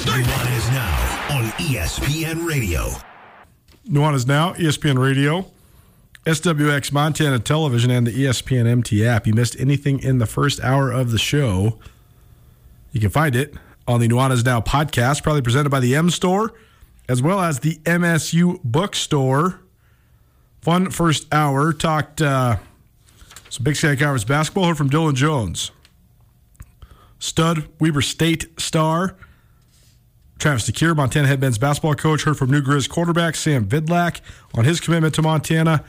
Two, three. is now on ESPN Radio. Nuanez now, ESPN Radio, SWX Montana Television, and the ESPN MT app. You missed anything in the first hour of the show, you can find it on the Nuanez Now podcast, probably presented by the M Store, as well as the MSU Bookstore. Fun first hour. Talked uh, some Big Sky Conference basketball. Heard from Dillon Jones, stud Weber State star. Travis DeCuire, Montana headmen's basketball coach, heard from New Grizz quarterback Sam Vidlak on his commitment to Montana,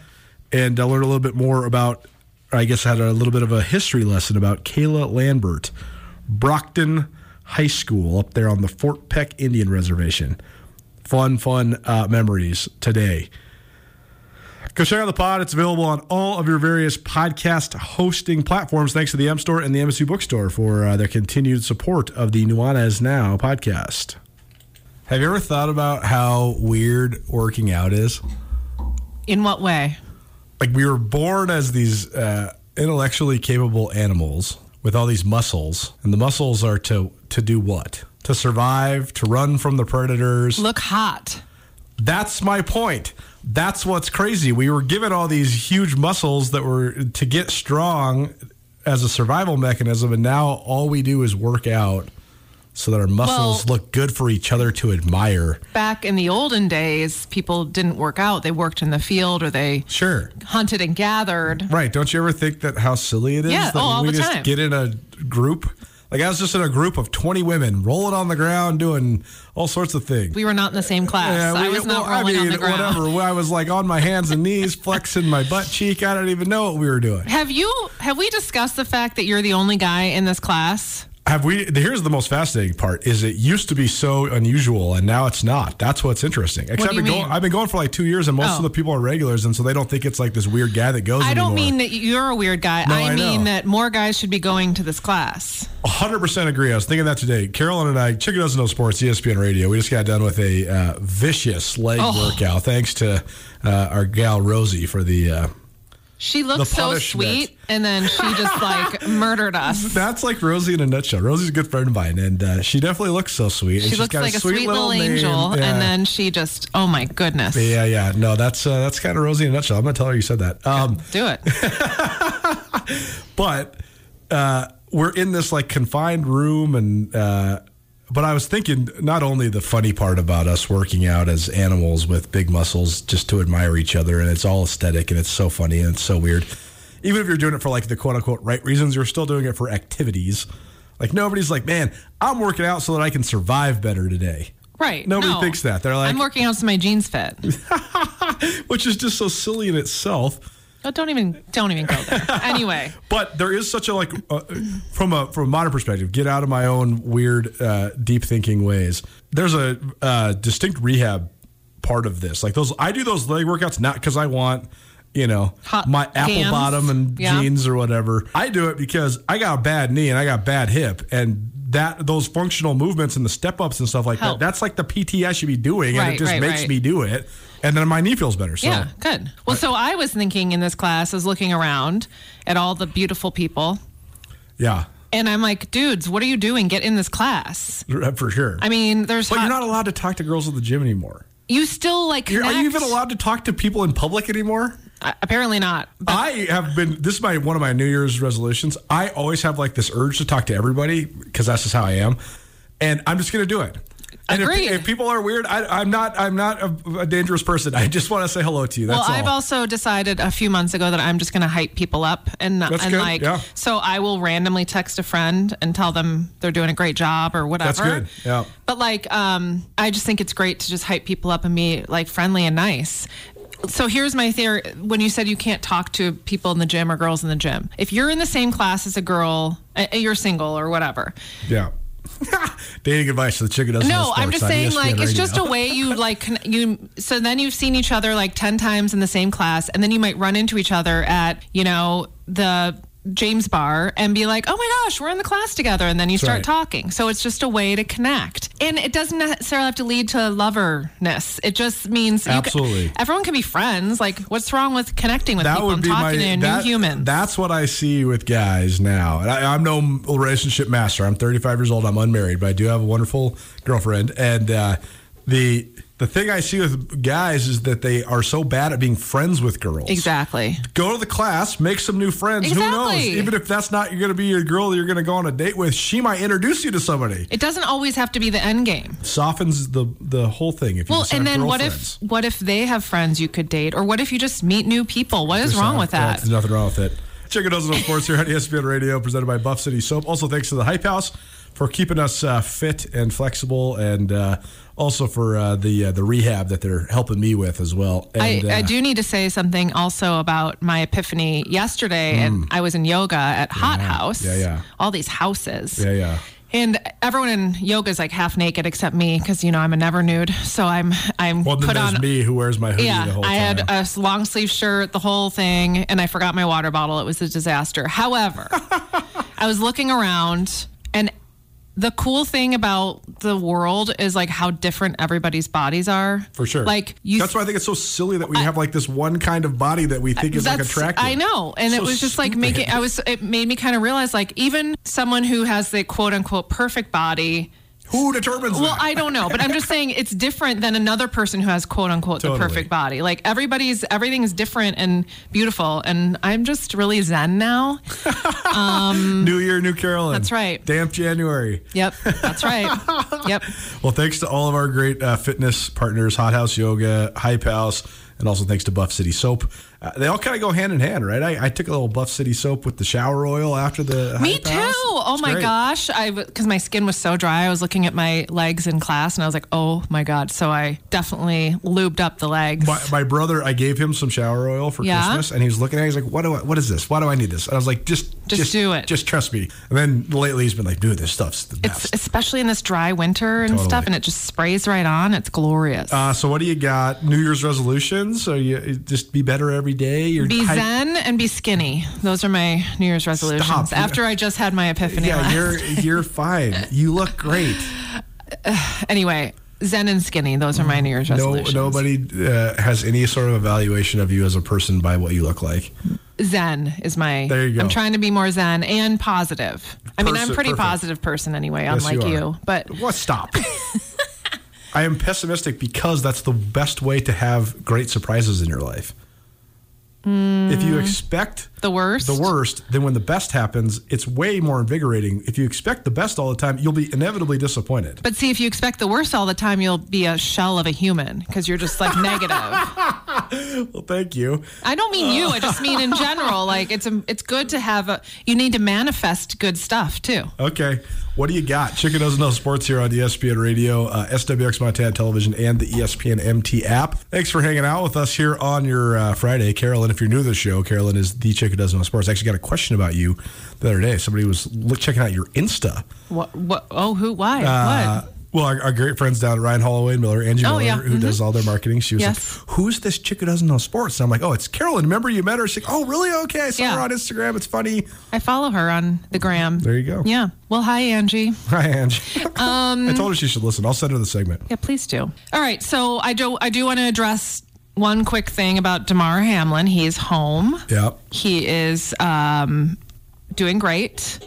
and uh, learned a little bit more about, I guess, I had a little bit of a history lesson about Kayla Lambert, Brockton High School up there on the Fort Peck Indian Reservation. Fun, fun uh, memories today. Go check out the pod. It's available on all of your various podcast hosting platforms. Thanks to the M Store and the MSU Bookstore for uh, their continued support of the Nuanez Now podcast. Have you ever thought about how weird working out is? In what way? Like we were born as these uh, intellectually capable animals with all these muscles, and the muscles are to to do what? To survive, to run from the predators. Look hot. That's my point. That's what's crazy. We were given all these huge muscles that were to get strong as a survival mechanism, and now all we do is work out so that our muscles Well- look good for each other to admire. Back in the olden days, people didn't work out. They worked in the field or they Sure. hunted and gathered. Right. Don't you ever think that how silly it is Yeah, that oh, we just time. get in a group? Like I was just in a group of 20 women rolling on the ground doing all sorts of things. We were not in the same class. Yeah, I we- was not well, rolling I mean, on the ground. Whatever. I was like on my hands and knees, flexing my butt cheek. I don't even know what we were doing. Have you have we discussed the fact that you're the only guy in this class? Have we? Here's the most fascinating part: is it used to be so unusual, and now it's not. That's what's interesting. Except do I've been mean? going. I've been going for like two years, and most Oh. of the people are regulars, and so they don't think it's like this weird guy that goes. I don't anymore. mean that you're a weird guy. No, I, I mean know. that more guys should be going to this class. 100% agree. I was thinking that today. Carolyn and I, Chicken Doesn't Know Sports, ESPN Radio, we just got done with a uh, vicious leg Oh. workout. Thanks to uh, our gal Rosie for the. Uh, She looks The so sweet, and then she just like murdered us. that's like Rosie in a nutshell. Rosie's a good friend of mine, and uh, she definitely looks so sweet. and She she's looks got like a sweet, little, name. angel, Yeah. and then she just, oh my goodness, Yeah, yeah. No, that's uh, that's kind of Rosie in a nutshell. I'm gonna tell her you said that. Um, do it. but uh, we're in this like confined room and uh, but i was thinking not only the funny part about us working out as animals with big muscles just to admire each other and it's all aesthetic and it's so funny and it's so weird even if you're doing it for like the quote unquote right reasons you're still doing it for activities like nobody's like man i'm working out so that i can survive better today Right. Nobody no. thinks that. They're like- I'm working out so my jeans fit. which is just so silly in itself Oh, don't even don't even go there. Anyway, But there is such a like uh, from a from a modern perspective. Get out of my own weird, uh, deep thinking ways. There's a uh, distinct rehab part of this. Like those, I do those leg workouts not because I want you know Hot my apple bottom and Yeah. jeans or whatever. I do it because I got a bad knee and I got bad hip and. That those functional movements and the step ups and stuff like Help. that. That's like the PT I should be doing, and Right, it just right, makes right. me do it, and then my knee feels better. So yeah, good. Well, so I was thinking in this class, I was looking around at all the beautiful people, yeah, and I'm like, dudes, what are you doing? Get in this class. for sure. I mean, there's but hot- you're not allowed to talk to girls at the gym anymore. you still like are you even allowed to talk to people in public anymore? Uh, apparently not. But I have been. This is my one of my New Year's resolutions. I always have like this urge to talk to everybody because that's just how I am, and I'm just going to do it. And if, Agreed. if people are weird, I, I'm not. I'm not a, a dangerous person. I just want to say hello to you. That's well, all. I've also decided a few months ago that I'm just going to hype people up and That's and good, like yeah. so I will randomly text a friend and tell them they're doing a great job or whatever. That's good, yeah. But like um I just think it's great to just hype people up and be like friendly and nice. So here's my theory when you said you can't talk to people in the gym or girls in the gym. If you're in the same class as a girl, you're single or whatever. yeah. Dating advice for the chicken doesn't No, I'm just saying, like, it's just a way you like you. So then you've seen each other like ten times in the same class, and then you might run into each other at you know the James Bar and be like, "Oh my gosh, we're in the class together," and then you start right. talking. So it's just a way to connect, and it doesn't necessarily have to lead to loverness. It just means Absolutely. everyone can be friends. Like, what's wrong with connecting with that people and talking my to new that- humans? That's what I see with guys now. And I, I'm no relationship master. I'm 35 years old. I'm unmarried, but I do have a wonderful girlfriend. And uh, the the thing I see with guys is that they are so bad at being friends with girls. exactly. Go to the class, make some new friends. Exactly. Who knows? Even if that's not you're going to be your girl that you're going to go on a date with, she might introduce you to somebody. It doesn't always have to be the end game. Softens the the whole thing. If Well, and then what if what if they have friends you could date, or what if you just meet new people? What is wrong with that? There's nothing wrong with it. It out on Sports here on ESPN Radio, presented by Buff City Soap. Also, thanks to the Hype House for keeping us uh, fit and flexible, and uh, also for uh, the uh, the rehab that they're helping me with as well. And, I, I uh, do need to say something also about my epiphany yesterday, and I was in yoga at Hot House. Mm. Yeah, yeah. All these houses. Yeah, yeah. And everyone in yoga is like half naked except me because you know I'm a never nude, so I'm I'm Well, then put on. me who wears my hoodie the Yeah, I had a long sleeve shirt, the whole thing, and I forgot my water bottle. It was a disaster. However, I was looking around, and the cool thing about the world is like how different everybody's bodies are. for sure. Like you. That's why I think it's so silly that we have like this one kind of body that we think is like That's- attractive. I know, and it was just like making. I was. It made me kind of realize, like, even someone who has the quote unquote perfect body. Who determines Well, that? I don't know, but I'm just saying it's different than another person who has quote unquote Totally. the perfect body. Like everybody's everything is different and beautiful, and I'm just really zen now. Um, New year, new Carolyn. That's right. Damp January. Yep, that's right. Yep. Well, thanks to all of our great uh, fitness partners, Hot House Yoga, Hype House, and also thanks to Buff City Soap. Uh, they all kind of go hand in hand, right? I, I took a little Buff City Soap with the shower oil after the. Me too. Oh It's my great. gosh, I because my skin was so dry. I was looking at my legs in class, and I was like, oh my god. So I definitely lubed up the legs. My, my brother, I gave him some shower oil for Yeah? Christmas, and he was looking at. it. He's like, "What do I, What is this? Why do I need this?" And I was like, "Just, Just do it. Just trust me." And then lately, he's been like, "Dude, this stuff's the It's best." especially in this dry winter and Totally. stuff, and it just sprays right on. It's glorious. uh, so, what do you got? New Year's resolutions? Are you just be better every day? You're be zen and be skinny. Those are my New Year's resolutions. Stop. After I just had my epiphany. Yeah, last- you're you're fine. You look great. anyway, zen and skinny. Those are my New Year's resolutions. No, nobody uh, has any sort of evaluation of you as a person by what you look like. Zen is my. There you go. I'm trying to be more zen and positive. I mean, I'm a pretty perfect. positive person anyway, Yes, unlike you you. But What? Stop. I am pessimistic because that's the best way to have great surprises in your life. If you expect the worst. the worst, then when the best happens, it's way more invigorating. If you expect the best all the time, you'll be inevitably disappointed. But see, if you expect the worst all the time, you'll be a shell of a human because you're just like negative. Well, thank you. I don't mean you. I just mean in general. Like it's a, it's good to have a. You need to manifest good stuff too. Okay. What do you got? Chicken Doesn't Know Sports here on ESPN Radio, uh, SWX Montana Television, and the ESPN MT app. Thanks for hanging out with us here on your uh, Friday. Carolyn, if you're new to the show, Carolyn is the chick who doesn't know sports. I actually got a question about you the other day. Somebody was look, checking out your Insta. What? What? Oh, who? Why? Uh, what? well, our, our great friends down at Ryan Holloway and Miller, Angie Oh, Miller, yeah. who does all their marketing. She was Yes. like, "Who's this chick who doesn't know sports?" And I'm like, "Oh, it's Carolyn. Remember you met her?" She's like, "Oh, really? Okay, I saw Yeah. her on Instagram. It's funny." I follow her on the gram. There you go. Yeah. Well, hi, Angie. Hi, Angie. Um, I told her she should listen. I'll send her the segment. Yeah, please do. All right. So I do. I do want to address one quick thing about Damar Hamlin. He's home. Yeah. He is um, doing great.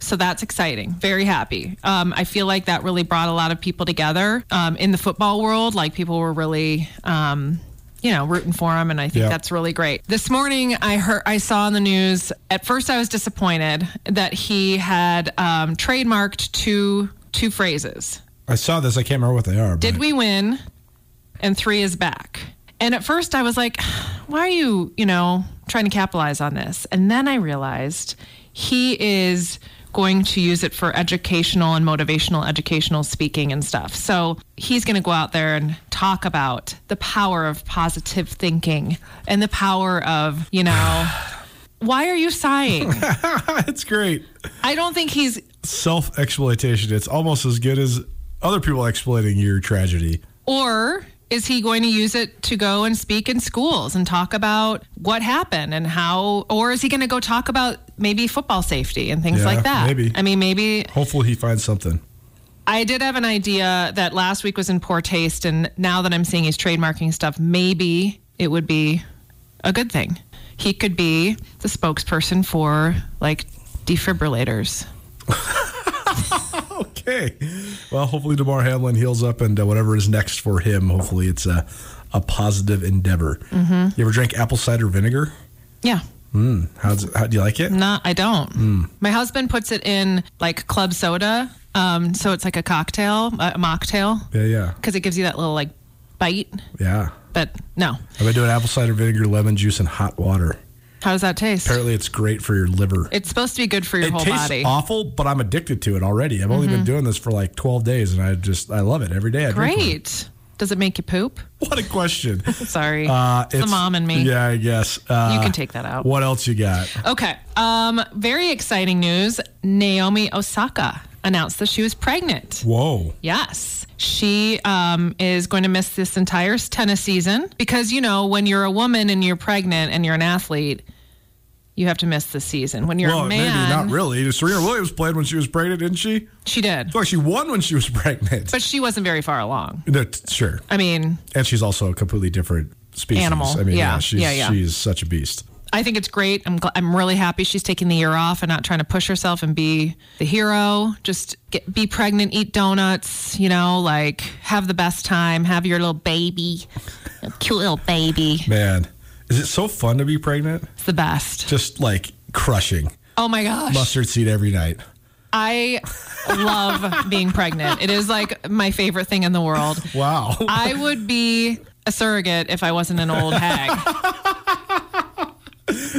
So that's exciting. Very happy. Um, I feel like that really brought a lot of people together um, in the football world. Like people were really. Um, you know, rooting for him, and I think Yeah. that's really great. This morning, I heard, I saw on the news. At first, I was disappointed that he had um, trademarked two two phrases. I saw this. I can't remember what they are. Did but- we win? And three is back. And at first I was like, why are you, you know, trying to capitalize on this? And then I realized he is going to use it for educational and motivational educational speaking and stuff. So he's going to go out there and talk about the power of positive thinking and the power of, you know, Why are you sighing? it's great. I don't think he's Self exploitation. It's almost as good as other people exploiting your tragedy. Or is he going to use it to go and speak in schools and talk about what happened and how, or is he going to go talk about maybe football safety and things Yeah, like that? maybe. I mean, maybe Hopefully, he finds something. I did have an idea that last week was in poor taste, and now that I'm seeing he's trademarking stuff, maybe it would be a good thing. He could be the spokesperson for like defibrillators. Okay. Well, hopefully, Damar Hamlin heals up and uh, whatever is next for him, hopefully, it's a, a positive endeavor. Mm-hmm. You ever drink apple cider vinegar? Yeah. How's how do you like it? No, I don't. Hmm. My husband puts it in like club soda, um, so it's like a cocktail, a mocktail, Yeah, yeah. because it gives you that little like bite. Yeah. But no, I've been doing apple cider vinegar, lemon juice, and hot water. How does that taste? Apparently, it's great for your liver. It's supposed to be good for your it whole tastes body. awful, but I'm addicted to it already. I've only been doing this for like 12 days, and I just I love it every day. I drink one. Great. Does it make you poop? What a question. Sorry, Uh, it's the mom and me. Yeah, I guess. Uh, You can take that out. What else you got? Okay. Um, very exciting news. Naomi Osaka announced that she was pregnant. Whoa. Yes. She um, is going to miss this entire tennis season because, you know, when you're a woman and you're pregnant and you're an athlete, you have to miss the season. When you're well, a man, maybe not really. Serena Williams played when she was pregnant, didn't she? she did. Well, she won when she was pregnant. But she wasn't very far along. No, t- sure. I mean, And she's also a completely different species. Animal. I mean, yeah, Yeah. she's, Yeah, yeah. she's such a beast. I think it's great. I'm, gl- I'm really happy she's taking the year off and not trying to push herself and be the hero. Just get, be pregnant, eat donuts, you know, like have the best time, have your little baby, cute little baby. Man, is it so fun to be pregnant? It's the best. Just like crushing Oh my gosh. mustard seed every night. I love being pregnant. It is like my favorite thing in the world. Wow. I would be a surrogate if I wasn't an old hag.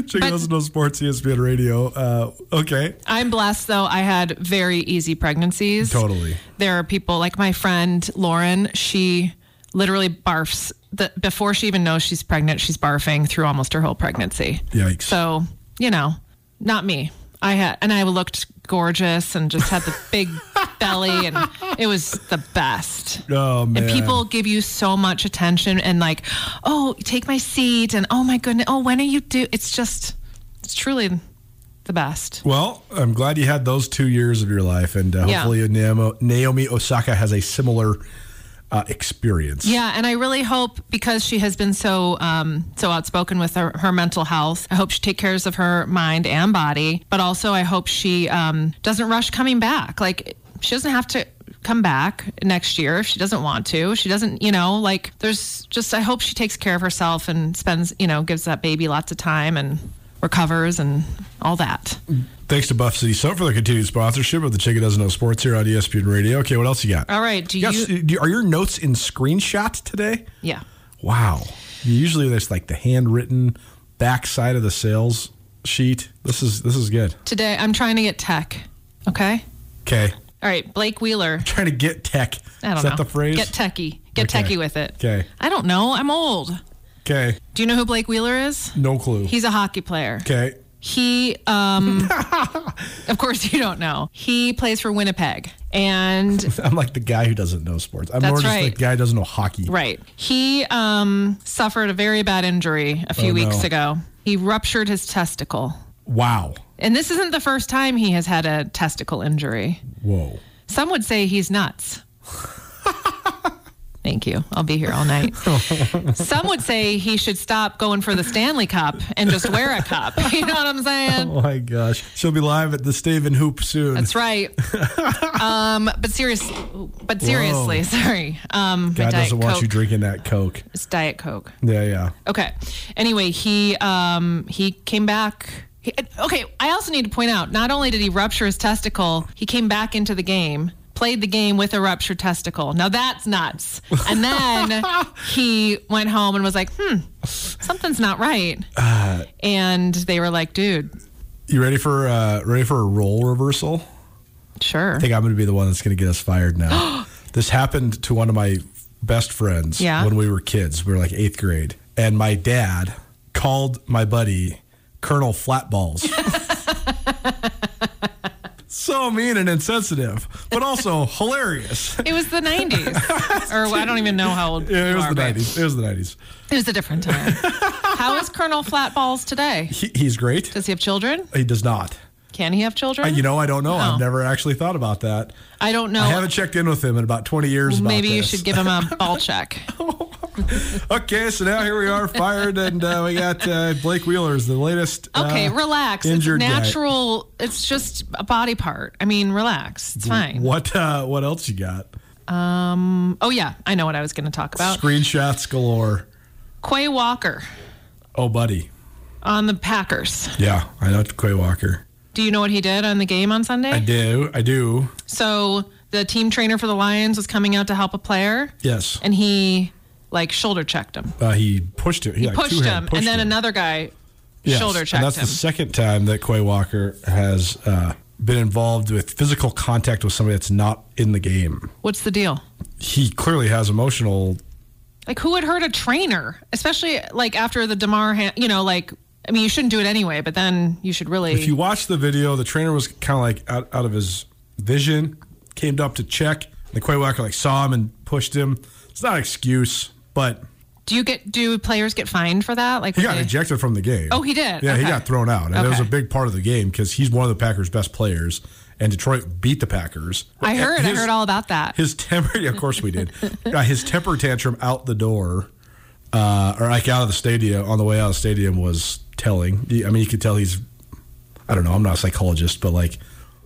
Chicken doesn't know sports, ESPN radio. Uh, okay. I'm blessed though. I had very easy pregnancies. Totally. There are people like my friend Lauren. She literally barfs the, before she even knows she's pregnant. She's barfing through almost her whole pregnancy. Yikes. So you know, not me. I had and I looked gorgeous and just had the big belly and it was the best. oh, man. And people give you so much attention and like, oh, take my seat and oh my goodness, oh when are you do? It's just, it's truly the best. Well, I'm glad you had those two years of your life, and uh, Yeah. hopefully Naomi, Naomi Osaka has a similar uh, experience. Yeah, and I really hope because she has been so um, so outspoken with her, her mental health. I hope she takes care of her mind and body, but also I hope she um, doesn't rush coming back. Like she doesn't have to come back next year if she doesn't want to. She doesn't, you know, like there's just I hope she takes care of herself and spends, you know, gives that baby lots of time and recovers and all that. Thanks to Buff City Soap for their continued sponsorship of the Chicken Doesn't Know Sports here on ESPN Radio. Okay, what else you got? All right, do You you? are your notes in screenshot today? Yeah. Wow. Usually there's like the handwritten backside of the sales sheet. This is this is good. Today I'm trying to get tech. Okay. Okay. All right, Blake Wheeler. Trying to get tech. I don't is know. that the phrase? Get techie. Get Okay. techie with it. Okay. I don't know. I'm old. Okay. Do you know who Blake Wheeler is? No clue. He's a hockey player. okay. He, um, of course, you don't know. He plays for Winnipeg, and I'm like the guy who doesn't know sports. I'm more just right. like the guy who doesn't know hockey. right, he um, suffered a very bad injury a few Oh, no. weeks ago. He ruptured his testicle, Wow. and this isn't the first time he has had a testicle injury. Whoa. Some would say he's nuts. Thank you. I'll be here all night. Some would say he should stop going for the Stanley Cup and just wear a cup. You know what I'm saying? Oh my gosh. She'll be live at the Staven Hoop soon. That's right. um, but seriously, but seriously, Whoa. sorry. Um, God doesn't want Coke. you drinking that Coke. It's Diet Coke. Yeah, yeah. Okay. Anyway, he um, he came back. He, okay. I also need to point out, not only did he rupture his testicle, he came back into the game. Played the game with a ruptured testicle. Now that's nuts. And then he went home and was like, "Hmm, something's not right." Uh, and they were like, "Dude, You ready for uh ready for a role reversal? sure." I think I'm going to be the one that's going to get us fired now. this happened to one of my best friends Yeah. when we were kids. We were like eighth grade. And my dad called my buddy Colonel Flatballs. so mean and insensitive, but also hilarious. It was the 90s. or I don't even know how old Yeah, it was are, the nineties. It was the nineties. It was a different time. how is Colonel Flatballs today? He, he's great. Does he have children? He does not. Can he have children? You know, I don't know. Oh. I've never actually thought about that. I don't know. I haven't checked in with him in about twenty years. about Maybe you should give him a ball check. Oh, Okay, so now here we are, fired, and uh, we got uh, Blake Wheeler's the latest. uh, Okay, relax. It's injured guy. natural. It's just a body part. I mean, relax. It's fine. What uh, what else you got? Um. Oh yeah, I know what I was going to talk about. Screenshots galore. Quay Walker Oh, buddy. on the Packers. Yeah, I know Quay Walker. Do you know what he did on the game on Sunday? I do. I do. So the team trainer for the Lions was coming out to help a player, Yes. and he like shoulder checked him. Uh, he pushed it. He, He like, pushed him, pushed and then him. another guy Yes, shoulder checked and that's him. That's the second time that Quay Walker has uh, been involved with physical contact with somebody that's not in the game. What's the deal? He clearly has emotional. Like who would hurt a trainer, especially like after the Damar? Han- you know, like I mean, you shouldn't do it anyway, but then you should really. If you watch the video, the trainer was kind of like out, out of his vision, came up to check. And the Quay Walker like saw him and pushed him. It's not an excuse, but do you get do players get fined for that? Like he got they- ejected from the game. Oh, he did? Yeah, he got thrown out, and it was a big part of the game because he's one of the Packers' best players, and Detroit beat the Packers. I heard. I heard all about that. His temper, yeah, of course we did. uh, his temper tantrum out the door, uh, or like out of the stadium on the way out of the stadium was telling. I mean, you could tell he's. I don't know. I'm not a psychologist, but like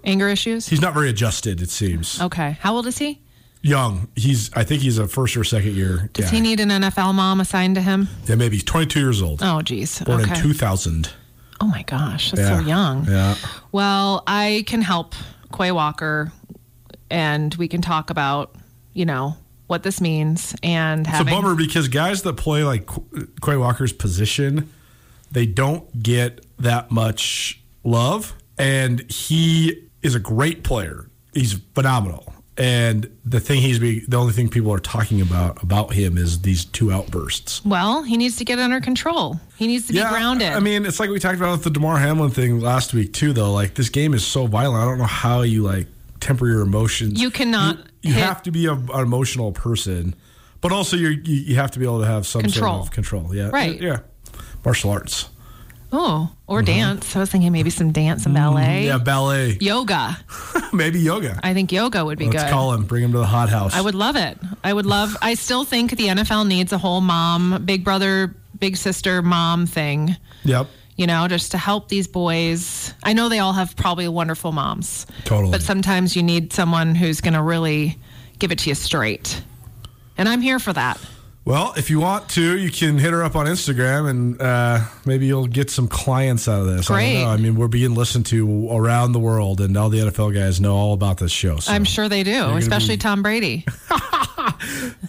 Anger issues. he's not very adjusted. It seems Okay. How old is he? Young. He's. I think he's a first or second year. Does guy. he need an NFL mom assigned to him? Yeah, maybe he's 22 years old. Oh, geez. Born okay. in 2000. oh my gosh, that's Yeah. so young. Yeah. Well, I can help Quay Walker, and we can talk about, you know, what this means and It's having. a bummer because guys that play like Qu- Quay Walker's position, they don't get that much love. And he is a great player. He's phenomenal. And the thing he's be, the only thing people are talking about about him is these two outbursts. Well, he needs to get under control. He needs to be grounded. I mean, it's like we talked about with the Damar Hamlin thing last week too. Though, like this game is so violent. I don't know how you like temper your emotions. You cannot You, you have to be a, an emotional person, but also you you have to be able to have some Control. sort of control. Yeah, Right. Yeah, martial arts. Oh, or dance. I was thinking maybe some dance and ballet. Mm-hmm. Yeah, ballet, Yoga. maybe yoga. I think yoga would be Let's good. call him. Bring him to the hot house. I would love it. I would love. I still think the NFL needs a whole mom, big brother, big sister, mom thing. Yep. You know, just to help these boys. I know they all have probably wonderful moms. Totally. But sometimes you need someone who's going to really give it to you straight. And I'm here for that. Well, if you want to, you can hit her up on Instagram, and uh, maybe you'll get some clients out of this. I, Great. don't know. I mean, we're being listened to around the world, and all the NFL guys know all about this show. So. I'm sure they do, especially be- Tom Brady.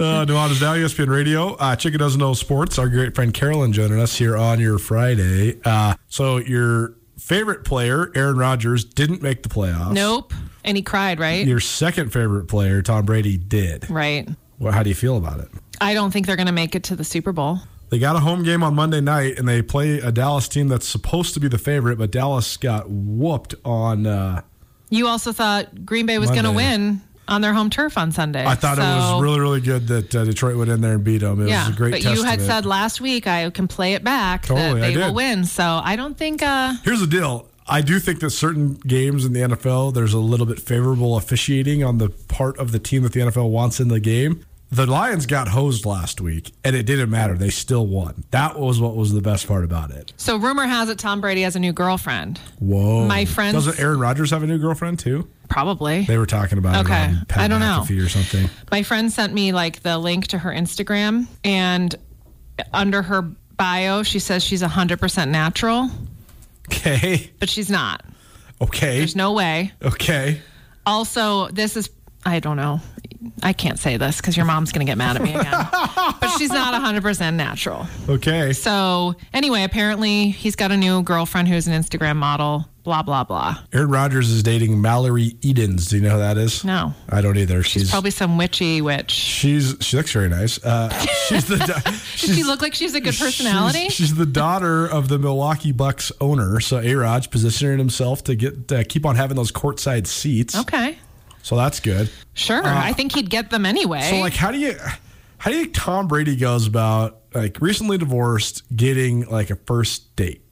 Uh, Nuanez Now, ESPN Radio. Uh, Chicken Doesn't Know Sports. Our great friend Carolyn joining us here on your Friday. Uh, so, your favorite player, Aaron Rodgers, didn't make the playoffs. Nope. And he cried, right? Your second favorite player, Tom Brady, did. right. Well, how do you feel about it? I don't think they're going to make it to the Super Bowl. They got a home game on Monday night, and they play a Dallas team that's supposed to be the favorite, but Dallas got whooped on. Uh, You also thought Green Bay was going to win on their home turf on Sunday. I thought it was really, really good that uh, Detroit went in there and beat them. It yeah, was a great but you had said last week I can play it back Totally, that they will win. So I don't think. Uh, Here's the deal. I do think that certain games in the NFL, there's a little bit favorable officiating on the part of the team that the NFL wants in the game. The Lions got hosed last week, and it didn't matter. They still won. That was what was the best part about it. so rumor has it Tom Brady has a new girlfriend. Whoa. My friend. Doesn't Aaron Rodgers have a new girlfriend, too? Probably. They were talking about Okay. it I don't know. McAfee or something. My friend sent me like the link to her Instagram, and under her bio, she says she's 100% natural, Okay. but she's not. Okay. There's no way. Okay. Also, this is, I don't know. I can't say this because your mom's going to get mad at me again. but she's not 100% natural. Okay. So, anyway, apparently he's got a new girlfriend who's an Instagram model, blah blah blah. Aaron Rodgers is dating Mallory Edens. Do you know who that is? No. I don't either. She's Probably some witchy witch. she's she looks very nice. Uh, she's the Does she look like she's a good personality? She's, she's the daughter of the Milwaukee Bucks owner. So A Raj positioning himself to get uh, keep on having those courtside seats. okay. So that's good. Sure. I think he'd get them anyway. Uh, So like, how do you how do you think Tom Brady goes about like recently divorced getting like a first date?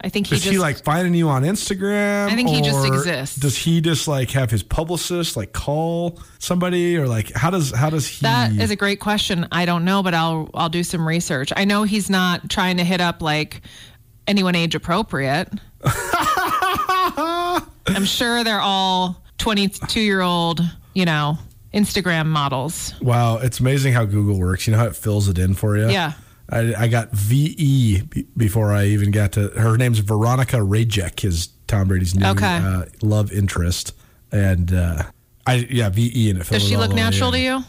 I think he Is just he like finding you on Instagram? I think he just exists. Does he just like have his publicist like call somebody or like how does how does he? That is a great question. I don't know, but I'll I'll do some research. I know he's not trying to hit up like anyone age appropriate. I'm sure they're all 22 year old, you know, Instagram models. wow, it's amazing how Google works. You know how it fills it in for you. Yeah. I, I got VE before I even got to her name's Veronika Rajek is Tom Brady's new Okay. uh, love interest and uh, I yeah VE and it fills Does she look natural to you?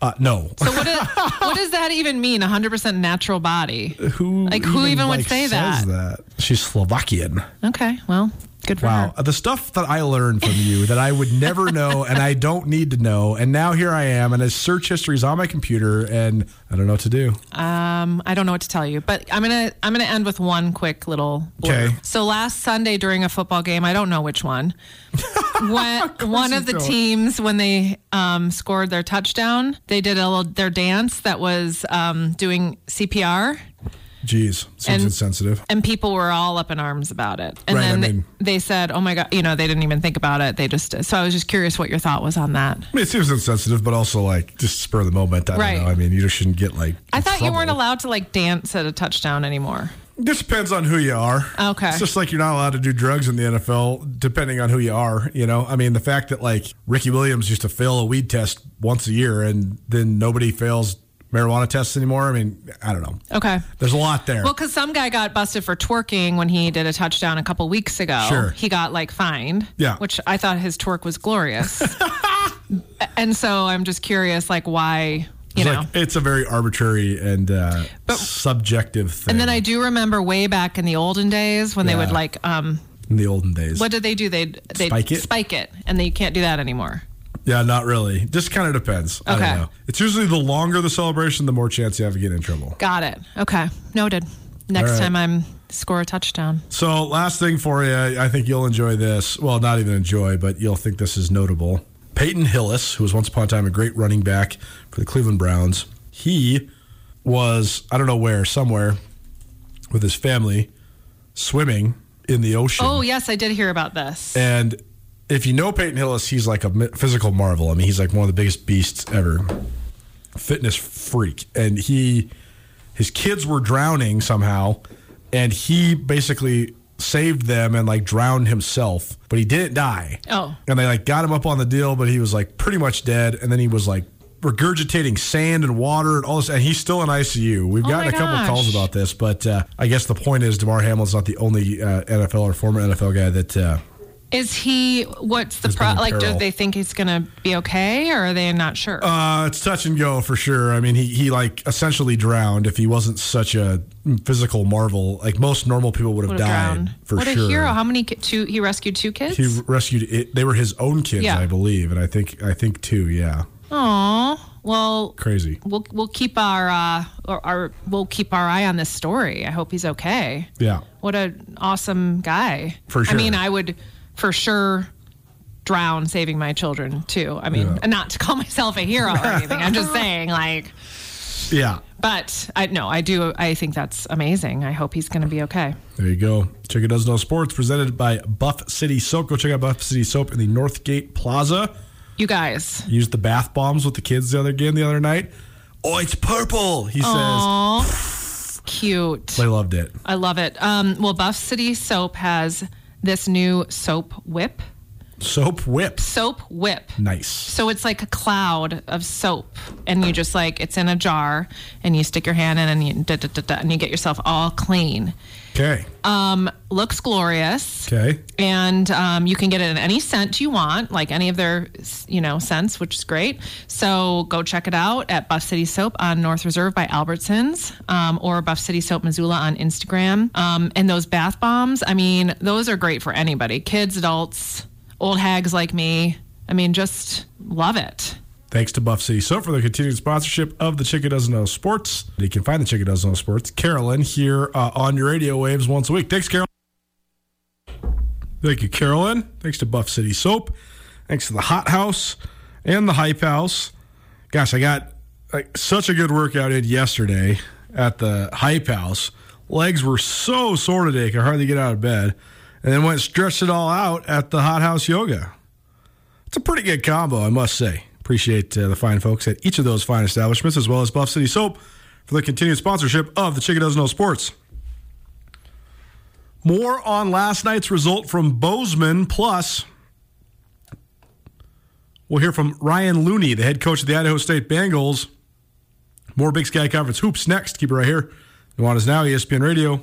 Uh, no. So what, is, what does that even mean? 100% natural body. who like, who even would say says that? She's Slovakian. Okay, well, good Wow, her. the stuff that I learned from you that I would never know and I don't need to know, and now here I am, and his search history is on my computer, and I don't know what to do. Um, I don't know what to tell you, but I'm gonna I'm gonna end with one quick little. Okay. So last Sunday during a football game, I don't know which one. when one of the don't. teams when they um, scored their touchdown, they did a little their dance that was um, doing CPR, Jeez, seems And- insensitive. and people were all up in arms about it. And Right, then I they- mean- they said, "Oh my god!" You know, they didn't even think about it. They just. So I was just curious what your thought was on that. I mean, it seems insensitive, but also like just spur of the moment. I Right. don't know. I mean, you just shouldn't get like. I thought you weren't allowed to like dance at a touchdown anymore. This depends on who you are. Okay. It's just like you're not allowed to do drugs in the NFL, depending on who you are. You know, I mean, the fact that like Ricky Williams used to fail a weed test once a year, and then nobody fails marijuana tests anymore. I mean, I don't know. Okay. There's a lot there. Well, because some guy got busted for twerking when he did a touchdown a couple weeks ago. Sure. He got like fined. Yeah. Which I thought his twerk was glorious. and so I'm just curious, like, why, you it's know. like it's a very arbitrary and uh, subjective thing. and then I do remember way back in the olden days when they would like, um, in the olden days. what did they do? They'd, they'd Spike it? spike it, and then you can't do that anymore. Yeah, not really. Just kind of depends. I Okay. don't know. It's usually the longer the celebration, the more chance you have to get in trouble. Got it. Okay. Noted. Next right. time I'm score a touchdown. So, last thing for you, I think you'll enjoy this. Well, not even enjoy, but you'll think this is notable. Peyton Hillis, who was once upon a time a great running back for the Cleveland Browns, he was, I don't know where, somewhere with his family swimming in the ocean. Oh, yes, I did hear about this. And if you know Peyton Hillis, he's like a physical marvel. I mean, he's like one of the biggest beasts ever. Fitness freak. And he, his kids were drowning somehow, and he basically saved them and like drowned himself, but he didn't die. Oh. And they like got him up on the deal, but he was like pretty much dead. And then he was like regurgitating sand and water and all this, and he's still in ICU. We've Oh gotten a couple gosh. calls about this, but uh, I guess the point is Damar Hamlin's not the only uh, NFL or former NFL guy that. Uh, Is he, what's the Has pro, been in like, do they think he's going to be okay or are they not sure? Uh, it's touch and go for sure. I mean, he, he like essentially drowned if he wasn't such a physical marvel. Like most normal people would have died drowned. for what sure. What a hero. How many, ki- two, he rescued two kids? he rescued it. They were his own kids, Yeah. I believe, and I think I think two. Yeah, Aw, well, crazy. we'll, we'll keep our, uh, our, our, we'll keep our eye on this story. I hope he's okay. Yeah, What an awesome guy. For sure. I mean. I would for sure drown saving my children too. I mean, Yeah. not to call myself a hero or anything. I'm just saying, like, yeah. but I no, I do. I think that's amazing. I hope he's going to be okay. There you go. Chicken Doesn't Know Sports presented by Buff City Soap. Go check out Buff City Soap in the Northgate Plaza. You guys. Used the bath bombs with the kids the other game the other night. Oh, it's purple. He says. Cute. They loved it. I love it. Um, well, Buff City Soap has this new soap whip. Soap whip. Soap whip. Nice. So it's like a cloud of soap, and you just like it's in a jar, and you stick your hand in, and you da, da, da, da, and you get yourself all clean. Okay. Um, looks glorious. Okay. And um, you can get it in any scent you want, like any of their, you know, scents, which is great. So go check it out at Buff City Soap on North Reserve by Albertsons, um, or Buff City Soap Missoula on Instagram. Um, and those bath bombs, I mean, those are great for anybody, kids, adults, old hags like me. I mean, just love it. Thanks to Buff City Soap for the continued sponsorship of the Chicken Doesn't Know Sports. You can find the Chicken Doesn't Know Sports, Carolyn, here uh, on your radio waves once a week. Thanks, Carolyn. Thank you, Carolyn. Thanks to Buff City Soap. Thanks to the Hot House and the Hype House. Gosh, I got like, such a good workout in yesterday at the Hype House. Legs were so sore today, I could hardly get out of bed. And then went and stretched it all out at the Hot House Yoga. It's a pretty good combo, I must say. Appreciate uh, the fine folks at each of those fine establishments, as well as Buff City Soap, for the continued sponsorship of the Chicken Doesn't Know Sports. More on last night's result from Bozeman, plus we'll hear from Ryan Looney, the head coach of the Idaho State Bengals. More Big Sky Conference hoops next. Keep it right here. Nuanez Now, ESPN Radio.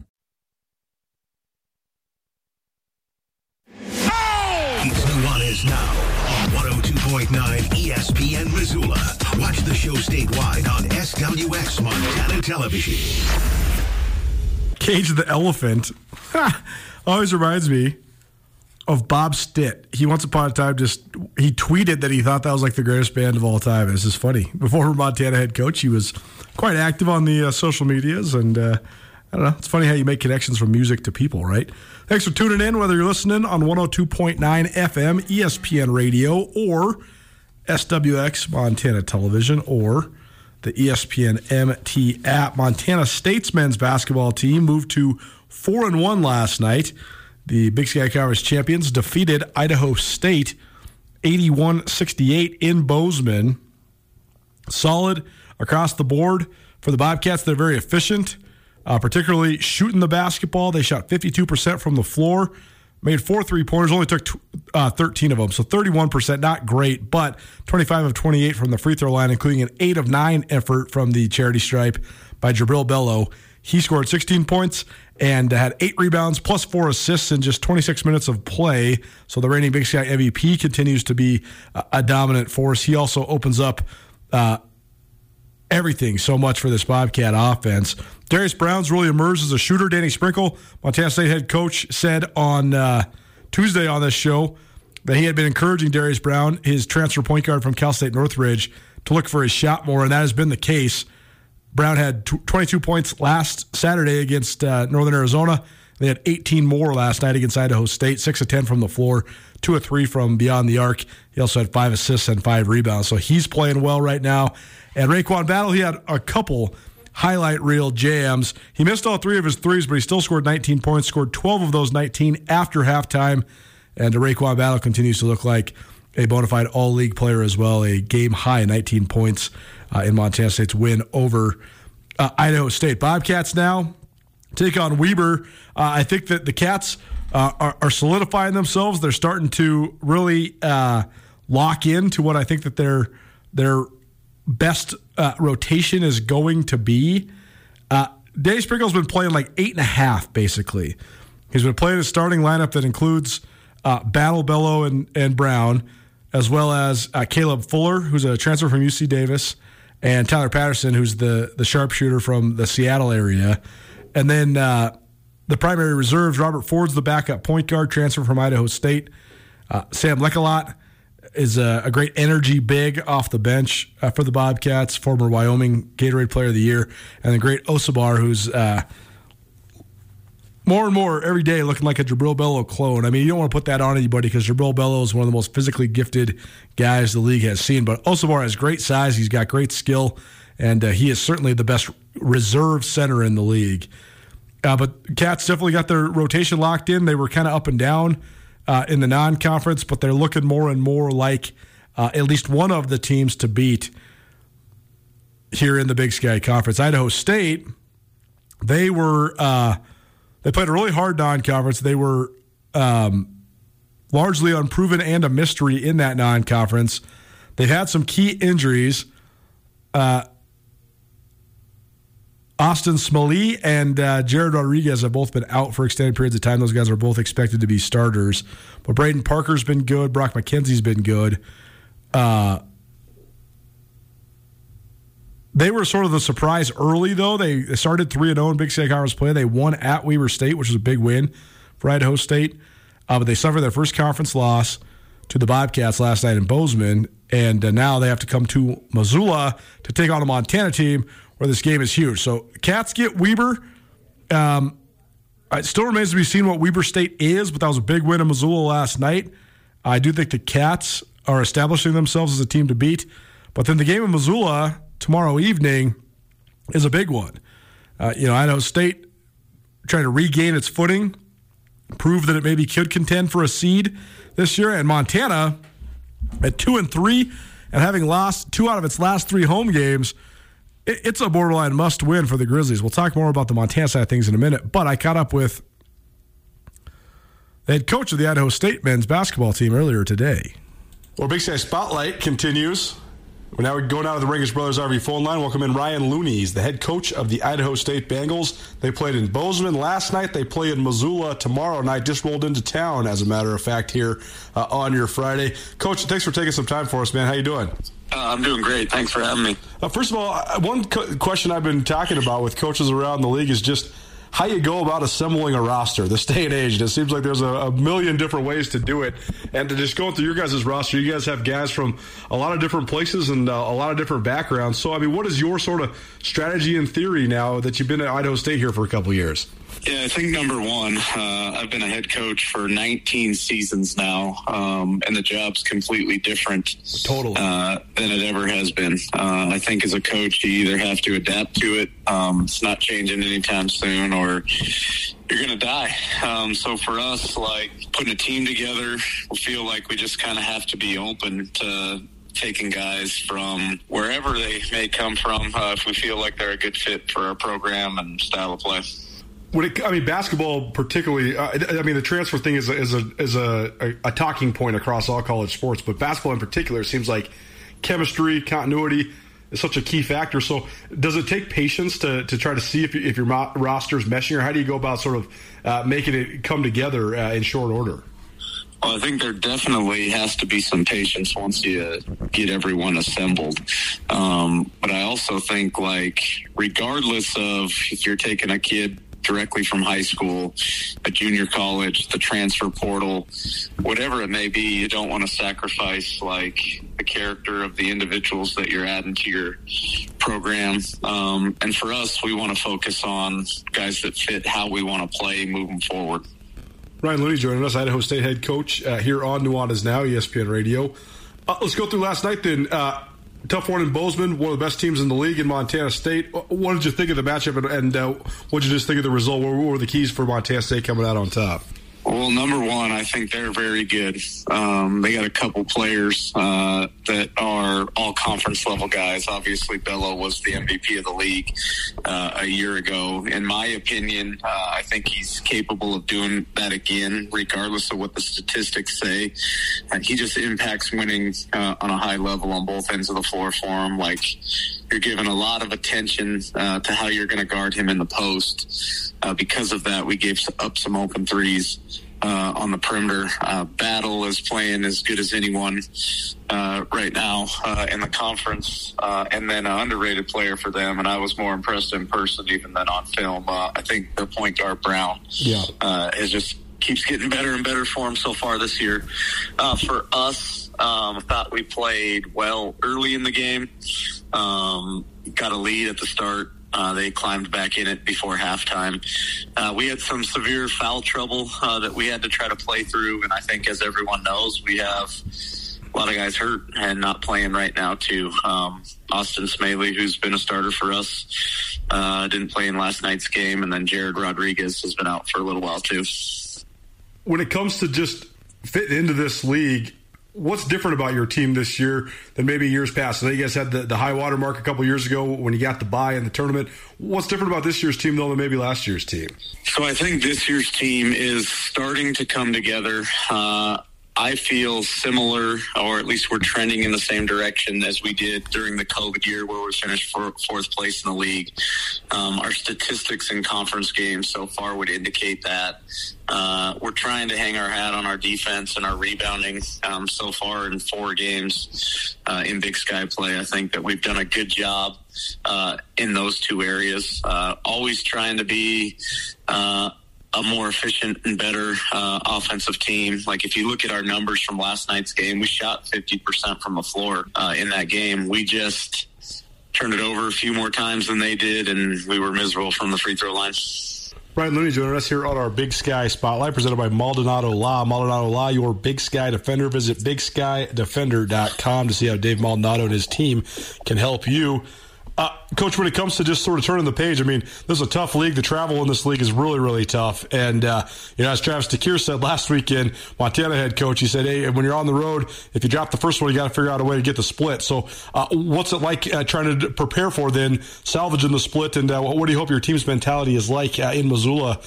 Now on 102.9 ESPN Missoula. Watch the show statewide on SWX Montana Television. Cage the Elephant always reminds me of Bob Stitt. He once upon a time just he tweeted that he thought that was like the greatest band of all time. This is funny. Before Montana head coach, he was quite active on the uh, social medias, and uh, I don't know. It's funny how you make connections from music to people, right? Thanks for tuning in. Whether you're listening on 102.9 FM, ESPN Radio, or SWX Montana Television, or the ESPN MT app. Montana State's men's basketball team moved to four and one last night. The Big Sky Conference champions defeated Idaho State 81-68 in Bozeman. Solid across the board for the Bobcats. They're very efficient, uh, particularly shooting the basketball. They shot 52% from the floor, made four three pointers, only took uh, 13 of them. So 31%, not great, but 25 of 28 from the free throw line, including an 8 of 9 effort from the charity stripe by Jubrile Belo. He scored 16 points and had eight rebounds plus four assists in just 26 minutes of play. So the reigning Big Sky MVP continues to be a dominant force. He also opens up uh, everything so much for this Bobcat offense. Darius Brown's really emerged as a shooter. Danny Sprinkle, Montana State head coach, said on uh, Tuesday on this show that he had been encouraging Darius Brown, his transfer point guard from Cal State Northridge, to look for his shot more, and that has been the case. Brown had tw- 22 points last Saturday against uh, Northern Arizona. They had 18 more last night against Idaho State, 6 of 10 from the floor, 2 of 3 from beyond the arc. He also had 5 assists and 5 rebounds. So he's playing well right now. And RaeQuan Battle, he had a couple highlight reel jams. He missed all three of his threes, but he still scored 19 points, scored 12 of those 19 after halftime. And RaeQuan Battle continues to look like a bona fide all league player as well, a game high 19 points uh, in Montana State's win over uh, Idaho State. Bobcats now take on Weber. Uh, I think that the Cats uh, are, are, solidifying themselves. They're starting to really uh, lock into what I think that their best uh, rotation is going to be. Uh, Dave Sprinkle's been playing like eight and a half, basically. He's been playing a starting lineup that includes uh, Battle Belo and, and Brown, as well as uh, Caleb Fuller, who's a transfer from UC Davis, and Tyler Patterson, who's the, the sharpshooter from the Seattle area. And then uh, the primary reserves, Robert Ford's the backup point guard, transfer from Idaho State. Uh, Sam Lecholat is a, a, great energy big off the bench uh, for the Bobcats, former Wyoming Gatorade Player of the Year, and the Great Osobor, who's uh, more and more every day looking like a Jubrile Belo clone. I mean, you don't want to put that on anybody because Jubrile Belo is one of the most physically gifted guys the league has seen. But Osobor has great size. He's got great skill, and uh, he is certainly the best reserve center in the league. Uh, but Cats definitely got their rotation locked in. They were kind of up and down uh, in the non-conference, but they're looking more and more like uh, at least one of the teams to beat here in the Big Sky Conference. Idaho State, they were uh, they played a really hard non-conference. They were um, largely unproven and a mystery in that non-conference. They've had some key injuries. Uh, Austin Smellie and uh, Jared Rodriguez have both been out for extended periods of time. Those guys are both expected to be starters. But Braden Parker's been good. Brock McKenzie's been good. Uh, they were sort of the surprise early, though. They started 3 0 in Big Sky Conference play. They won at Weber State, which was a big win for Idaho State. Uh, but they suffered their first conference loss to the Bobcats last night in Bozeman. And uh, now they have to come to Missoula to take on a Montana team where this game is huge. So Cats get Weber. Um, it still remains to be seen what Weber State is, but that was a big win in Missoula last night. I do think the Cats are establishing themselves as a team to beat. But then the game in Missoula tomorrow evening is a big one. Uh, you know, Idaho State trying to regain its footing, prove that it maybe could contend for a seed this year, and Montana at two and three, and having lost two out of its last three home games – it's a borderline must win for the Grizzlies. We'll talk more about the Montana side of things in a minute, but I caught up with the head coach of the Idaho State men's basketball team earlier today. Well, Big Sky Spotlight continues. We're now going out of the Ringish Brothers RV phone line. Welcome in Ryan Looney. He's the head coach of the Idaho State Bengals. They played in Bozeman last night. They play in Missoula tomorrow night. Just rolled into town, as a matter of fact, here uh, on your Friday. Coach, thanks for taking some time for us, man. How you doing? Uh, I'm doing great. Thanks for having me. Uh, first of all, one co- question I've been talking about with coaches around the league is just how you go about assembling a roster this day and age. And it seems like there's a, a, million different ways to do it. And to just go through your guys' roster, you guys have guys from a lot of different places and uh, a lot of different backgrounds. So, I mean, what is your sort of strategy and theory now that you've been at Idaho State here for a couple years? Yeah, I think number one, uh, I've been a head coach for 19 seasons now, um, and the job's completely different totally. Uh, than it ever has been. Uh, I think as a coach, you either have to adapt to it. Um, it's not changing anytime soon, or you're going to die. Um, so for us, like putting a team together, we feel like we just kind of have to be open to taking guys from wherever they may come from uh, if we feel like they're a good fit for our program and style of play. When it, I mean, basketball particularly. Uh, I mean, the transfer thing is a, is a is a, a, a, talking point across all college sports, but basketball in particular seems like chemistry, continuity is such a key factor. So, does it take patience to, to try to see if, if your roster is meshing, or how do you go about sort of uh, making it come together uh, in short order? Well, I think there definitely has to be some patience once you get everyone assembled. Um, but I also think, like, regardless of if you're taking a kid directly from high school, a junior college, the transfer portal, whatever it may be, you don't want to sacrifice like the character of the individuals that you're adding to your program. Um, and for us, we want to focus on guys that fit how we want to play moving forward. Ryan Looney joining us, Idaho State head coach uh, here on Nuanez Now, ESPN Radio. Uh, let's go through last night then. Uh, tough one in Bozeman, one of the best teams in the league in Montana State. What did you think of the matchup, and, and uh, what did you just think of the result? What were the keys for Montana State coming out on top? Well, number one, I think they're very good. Um, they got a couple players uh, that are all conference level guys. Obviously, Belo was the MVP of the league uh, a year ago. In my opinion, uh, I think he's capable of doing that again, regardless of what the statistics say. he just impacts winning uh, on a high level on both ends of the floor for him. Like you're giving a lot of attention uh, to how you're going to guard him in the post. Uh, because of that, we gave up some open threes uh, on the perimeter. Uh, Battle is playing as good as anyone uh, right now uh, in the conference, and then an underrated player for them. And I was more impressed in person even than on film. I think the point guard Brown yeah. is just keeps getting better and better for him so far this year. for us, um, I thought we played well early in the game. Um, got a lead at the start Uh, they climbed back in it before halftime. Uh, we had some severe foul trouble uh, that we had to try to play through, and I think, as everyone knows, we have a lot of guys hurt and not playing right now too. Um, Austin Smellie, who's been a starter for us, uh, didn't play in last night's game, and then Jared Rodriguez has been out for a little while too. When it comes to just fitting into this league, what's different about your team this year than maybe years past? I know you guys had the, the high water mark a couple years ago when you got the buy in the tournament. What's different about this year's team though than maybe last year's team? So I think this year's team is starting to come together. Uh, I feel similar, or at least we're trending in the same direction as we did during the COVID year, where we finished for, fourth place in the league. Um, our statistics in conference games so far would indicate that. Uh, we're trying to hang our hat on our defense and our rebounding um, so far in four games uh, in Big Sky play. I think that we've done a good job uh, in those two areas. Uh, always trying to be uh, a more efficient and better uh, offensive team. Like if you look at our numbers from last night's game, we shot 50% from the floor uh, in that game. We just turned it over a few more times than they did, and we were miserable from the free throw line. Ryan Looney joining us here on our Big Sky Spotlight, presented by Maldonado Law. Maldonado Law, your Big Sky Defender. Visit BigSkyDefender.com to see how Dave Maldonado and his team can help you. Uh, Coach, when it comes to just sort of turning the page, I mean, this is a tough league. The travel in this league is really, really tough. And, uh, you know, as Travis DeCuire said last weekend, Montana head coach, he said, hey, when you're on the road, if you drop the first one, you got to figure out a way to get the split. So, uh, what's it like uh, trying to prepare for then salvaging the split? And uh, what do you hope your team's mentality is like uh, in Missoula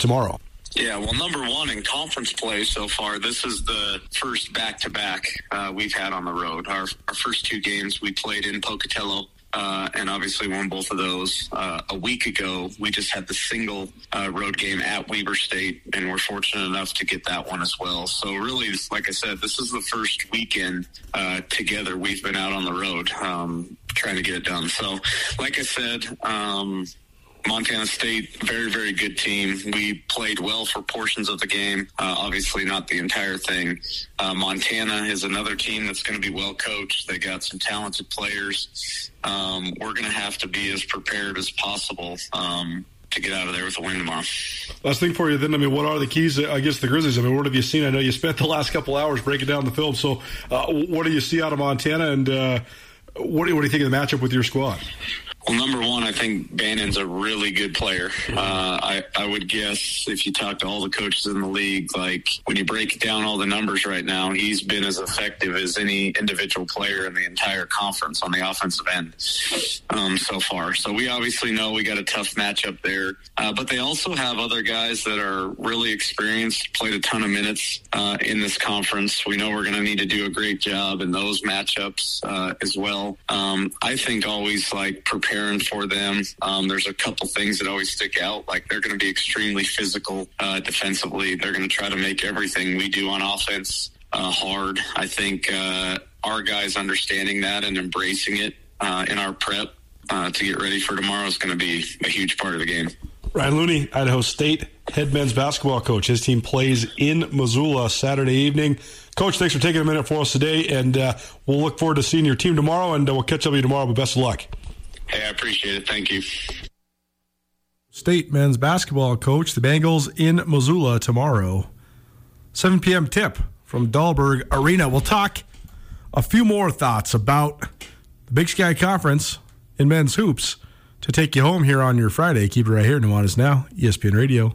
tomorrow? Yeah, well, number one in conference play so far, this is the first back to back we've had on the road. Our, our first two games we played in Pocatello uh, and obviously won both of those. Uh, a week ago, we just had the single uh, road game at Weber State, and we're fortunate enough to get that one as well. So, really, like I said, this is the first weekend uh, together we've been out on the road um, trying to get it done. So, like I said, um, Montana State, very, very good team. We played well for portions of the game. Uh, obviously, not the entire thing. Uh, Montana is another team that's going to be well coached. They got some talented players. Um, we're going to have to be as prepared as possible. Um, to get out of there with a win tomorrow. Last thing for you, then. I mean, what are the keys against the Grizzlies? I mean, what have you seen? I know you spent the last couple hours breaking down the film. So, uh, what do you see out of Montana, and uh, what, do you, what do you think of the matchup with your squad? Well, number one, I think Bannon's a really good player. Uh, I, I would guess if you talk to all the coaches in the league, like when you break down all the numbers right now, he's been as effective as any individual player in the entire conference on the offensive end um, so far. So we obviously know we got a tough matchup there, uh, but they also have other guys that are really experienced, played a ton of minutes uh, in this conference. We know we're going to need to do a great job in those matchups uh, as well. Um, I think always like prepare preparing for them. Um, there's a couple things that always stick out. Like they're going to be extremely physical uh, defensively. They're going to try to make everything we do on offense uh, hard. I think uh, our guys understanding that and embracing it uh, in our prep uh, to get ready for tomorrow is going to be a huge part of the game. Ryan Looney, Idaho State head men's basketball coach. His team plays in Missoula Saturday evening. Coach, thanks for taking a minute for us today, and uh, we'll look forward to seeing your team tomorrow, and uh, we'll catch up with you tomorrow. But best of luck. Hey, I appreciate it. Thank you. State men's basketball coach, the Bengals in Missoula tomorrow. 7 p.m. tip from Dahlberg Arena. We'll talk a few more thoughts about the Big Sky Conference in men's hoops to take you home here on your Friday. Keep it right here. Nuanez Now, ESPN Radio.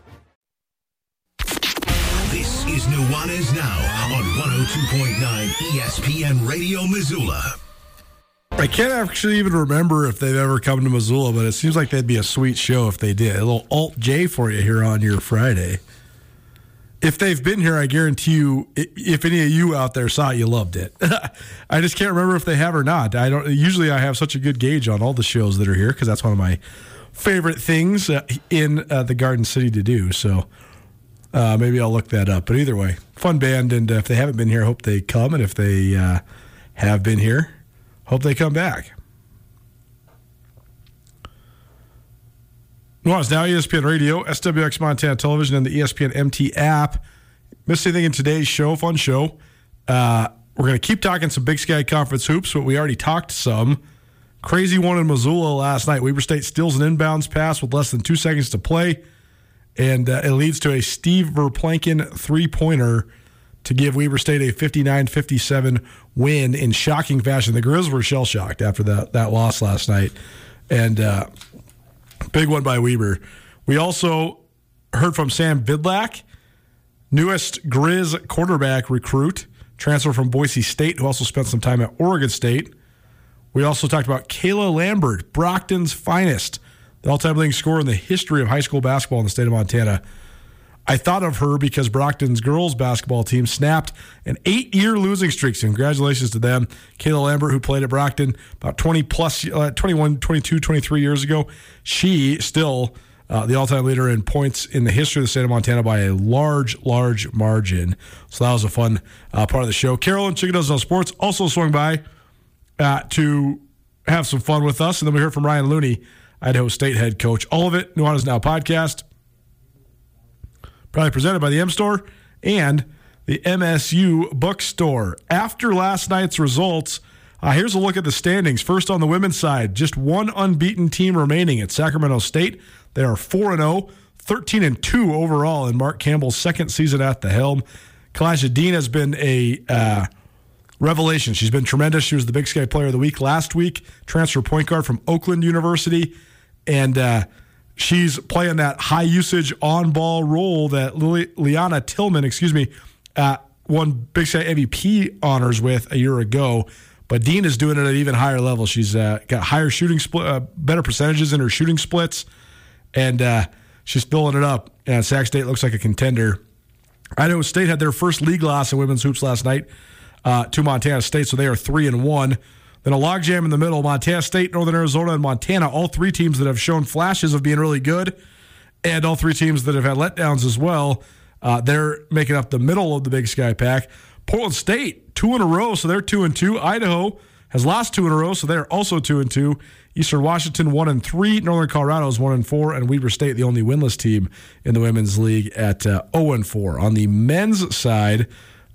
Is Nuanez Now on 102.9 ESPN Radio Missoula. I can't actually even remember if they've ever come to Missoula, but it seems like they'd be a sweet show if they did. A little Alt J for you here on your Friday. if they've been here, I guarantee you, if any of you out there saw it, you loved it. I just can't remember if they have or not. I don't. Usually, I have such a good gauge on all the shows that are here because that's one of my favorite things uh, in uh, the Garden City to do. So uh, maybe I'll look that up. But either way, fun band, and if they haven't been here, hope they come, and if they uh, have been here, hope they come back. Nuanez Now, ESPN Radio, SWX Montana Television, and the ESPN MT app. Missed anything in today's show? Fun show. Uh, we're going to keep talking some Big Sky Conference hoops, but we already talked some. Crazy one in Missoula last night. Weber State steals an inbounds pass with less than two seconds to play, and uh, it leads to a Steve Verplancken three pointer to give Weber State a 59 57 win in shocking fashion. The Grizz were shell shocked after that, that loss last night. And, uh, Big one by Weber. We also heard from Sam Vidlak, newest Grizz quarterback recruit, transfer from Boise State, who also spent some time at Oregon State. We also talked about Kayla Lambert, Brockton's finest, the all time leading scorer in the history of high school basketball in the state of Montana. I thought of her because Brockton's girls basketball team snapped an eight year losing streak. So congratulations to them. Kayla Lambert, who played at Brockton about 20 plus, uh, 21, 22, 23 years ago, she still uh, the all time leader in points in the history of the state of Montana by a large, large margin. So that was a fun uh, part of the show. Carolyn Chicken Doesn't Know Sports also swung by uh, to have some fun with us. And then we heard from Ryan Looney, Idaho State head coach. All of it, Nuanez Now podcast probably presented by the M Store and the MSU Bookstore. After last night's results, uh, here's a look at the standings. First on the women's side, just one unbeaten team remaining at Sacramento State. They are 4 0, 13 and 2 overall in Mark Campbell's second season at the helm. Kahlaijah Dean has been a uh, revelation. She's been tremendous. She was the Big Sky Player of the Week last week, transfer point guard from Oakland University. And uh, she's playing that high usage on ball role that Lily, Liana Tillman, excuse me, uh, won Big Sky MVP honors with a year ago. But Dean is doing it at an even higher level. She's uh, got higher shooting split, uh, better percentages in her shooting splits, and uh, she's filling it up. And Sac State looks like a contender. Idaho State had their first league loss in women's hoops last night uh, to Montana State, so they are three and one. Then a logjam in the middle Montana State, Northern Arizona, and Montana, all three teams that have shown flashes of being really good, and all three teams that have had letdowns as well. Uh, they're making up the middle of the Big Sky Pack. Portland State, two in a row, so they're two and two. Idaho has lost two in a row, so they're also two and two. Eastern Washington one and three. Northern Colorado is one and four, and Weber State the only winless team in the women's league at uh, zero oh and four. On the men's side,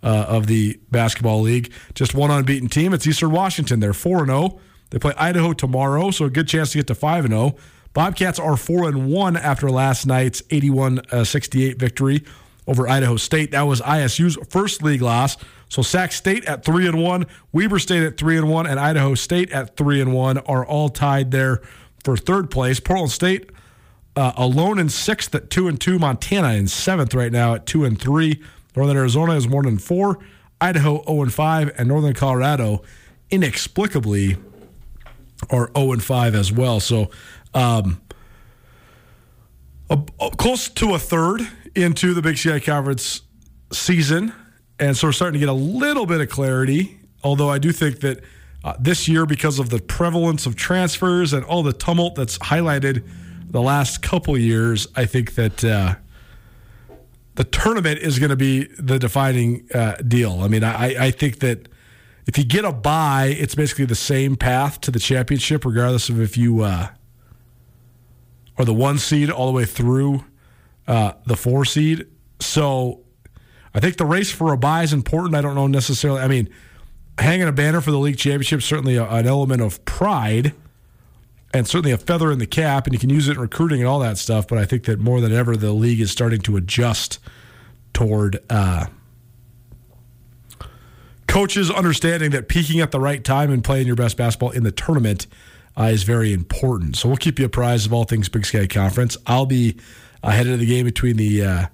uh, of the basketball league. Just one unbeaten team. It's Eastern Washington. They're 4 0. They play Idaho tomorrow, so a good chance to get to 5 0. Bobcats are 4 and 1 after last night's 81 uh, 68 victory over Idaho State. That was ISU's first league loss. So Sac State at 3 and 1, Weber State at 3 and 1, and Idaho State at 3 and 1 are all tied there for third place. Portland State uh, alone in sixth at 2 and 2, Montana in seventh right now at 2 and 3. Northern Arizona is more than four. Idaho 0 and 5, and Northern Colorado inexplicably are 0 and 5 as well. So, um, a, a, close to a third into the Big Sky Conference season, and so we're starting to get a little bit of clarity. Although I do think that uh, this year, because of the prevalence of transfers and all the tumult that's highlighted the last couple years, I think that. Uh, the tournament is going to be the defining uh, deal. I mean, I, I think that if you get a bye, it's basically the same path to the championship, regardless of if you uh, are the one seed all the way through uh, the four seed. So I think the race for a bye is important. I don't know necessarily. I mean, hanging a banner for the league championship certainly a, an element of pride and certainly a feather in the cap, and you can use it in recruiting and all that stuff. But I think that more than ever, the league is starting to adjust toward uh, coaches understanding that peaking at the right time and playing your best basketball in the tournament uh, is very important. So we'll keep you apprised of all things Big Sky Conference. I'll be uh, headed to the game between the uh,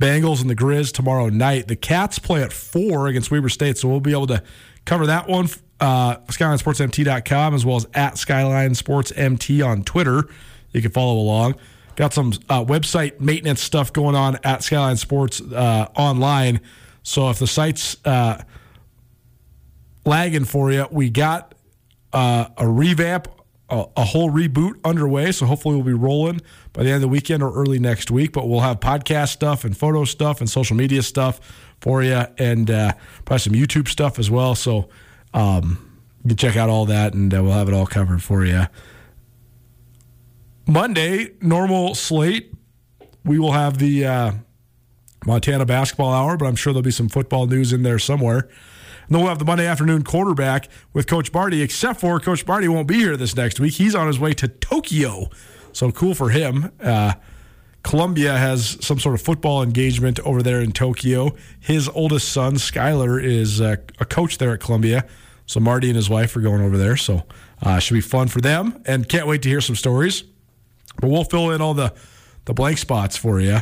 Bengals and the Grizz tomorrow night. The Cats play at four against Weber State, so we'll be able to cover that one uh, SkylineSportsMT.com as well as at Skyline Sports MT on Twitter. You can follow along. got some uh, website maintenance stuff going on at Skyline Sports uh, online. So if the site's uh, lagging for you, we got uh, a revamp, a, a whole reboot underway. So hopefully we'll be rolling by the end of the weekend or early next week. But we'll have podcast stuff and photo stuff and social media stuff for you, and uh, probably some YouTube stuff as well. So um, you can check out all that, and uh, we'll have it all covered for you. Monday, normal slate. We will have the uh, Montana basketball hour, but I'm sure there'll be some football news in there somewhere. And then we'll have the Monday afternoon quarterback with Coach Barty, except for Coach Barty won't be here this next week. He's on his way to Tokyo. So cool for him. Uh, Columbia has some sort of football engagement over there in Tokyo. His oldest son, Skyler, is uh, a coach there at Columbia. So Marty and his wife are going over there. So uh, should be fun for them. And can't wait to hear some stories. But we'll fill in all the, the blank spots for you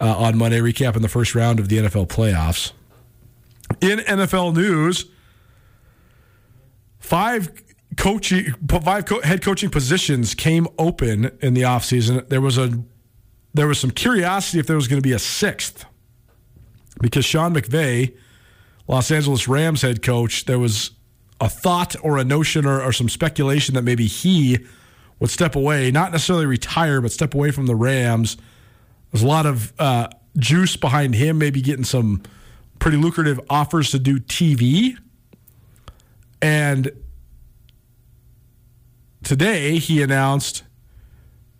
uh, on Monday, recapping the first round of the NFL playoffs. In NFL news, five coaching five co- head coaching positions came open in the offseason. There was a there was some curiosity if there was going to be a sixth because Sean McVay, Los Angeles Rams head coach, there was a thought or a notion or, or some speculation that maybe he would step away, not necessarily retire, but step away from the Rams. There's a lot of uh, juice behind him, maybe getting some pretty lucrative offers to do TV. And today he announced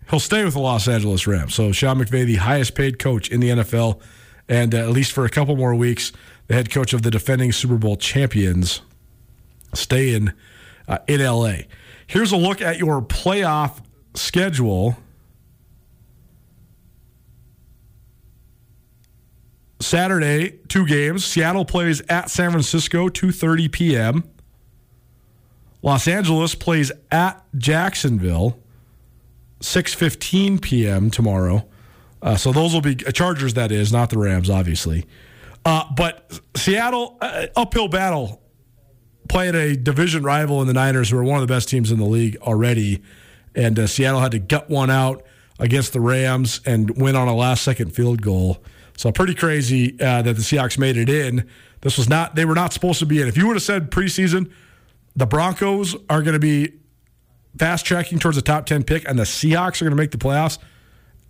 he'll stay with the Los Angeles Rams. So Sean McVay, the highest paid coach in the NFL, and uh, at least for a couple more weeks, the head coach of the defending Super Bowl champions, staying uh, in LA. Here's a look at your playoff schedule. Saturday, two games. Seattle plays at San Francisco, 2:30 p.m. Los Angeles plays at Jacksonville, 6:15 p.m. tomorrow. Uh, so those will be uh, Chargers. That is not the Rams, obviously. Uh, but Seattle uh, uphill battle playing a division rival in the Niners, who are one of the best teams in the league already. And uh, Seattle had to gut one out against the Rams and win on a last second field goal. So pretty crazy uh, that the Seahawks made it in. This was not, they were not supposed to be in. If you would have said preseason, the Broncos are going to be fast tracking towards the top 10 pick and the Seahawks are going to make the playoffs,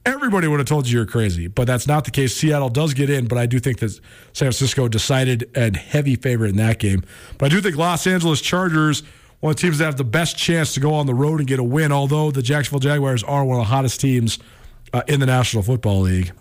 everybody would have told you you're crazy. But that's not the case. Seattle does get in, but I do think that San Francisco decided and heavy favorite in that game. But I do think Los Angeles Chargers, one of the teams that have the best chance to go on the road and get a win, although the Jacksonville Jaguars are one of the hottest teams uh, in the National Football League.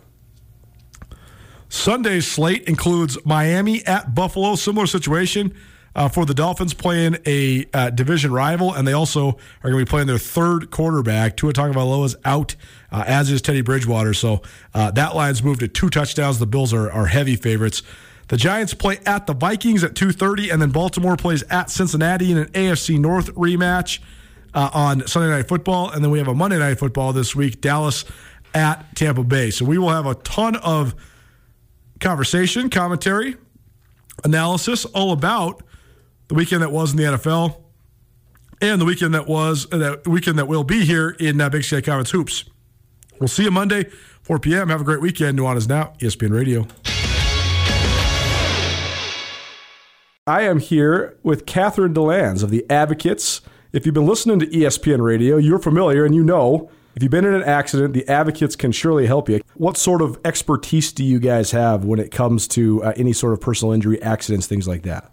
Sunday's slate includes Miami at Buffalo, similar situation. Uh, for the Dolphins playing a uh, division rival, and they also are going to be playing their third quarterback. Tua Tagovailoa is out, uh, as is Teddy Bridgewater. So uh, that line's moved to two touchdowns. The Bills are, are heavy favorites. The Giants play at the Vikings at 2:30, and then Baltimore plays at Cincinnati in an AFC North rematch uh, on Sunday Night Football, and then we have a Monday Night Football this week. Dallas at Tampa Bay. So we will have a ton of conversation, commentary, analysis all about the weekend that was in the NFL and the weekend that was uh, that weekend that will be here in uh, Big Sky Conference hoops. We'll see you Monday, 4 p.m. Have a great weekend. Nuanez now, ESPN Radio. I am here with Catherine DeLands of the Advocates. If you've been listening to ESPN Radio, you're familiar and you know if you've been in an accident, the Advocates can surely help you. What sort of expertise do you guys have when it comes to uh, any sort of personal injury, accidents, things like that?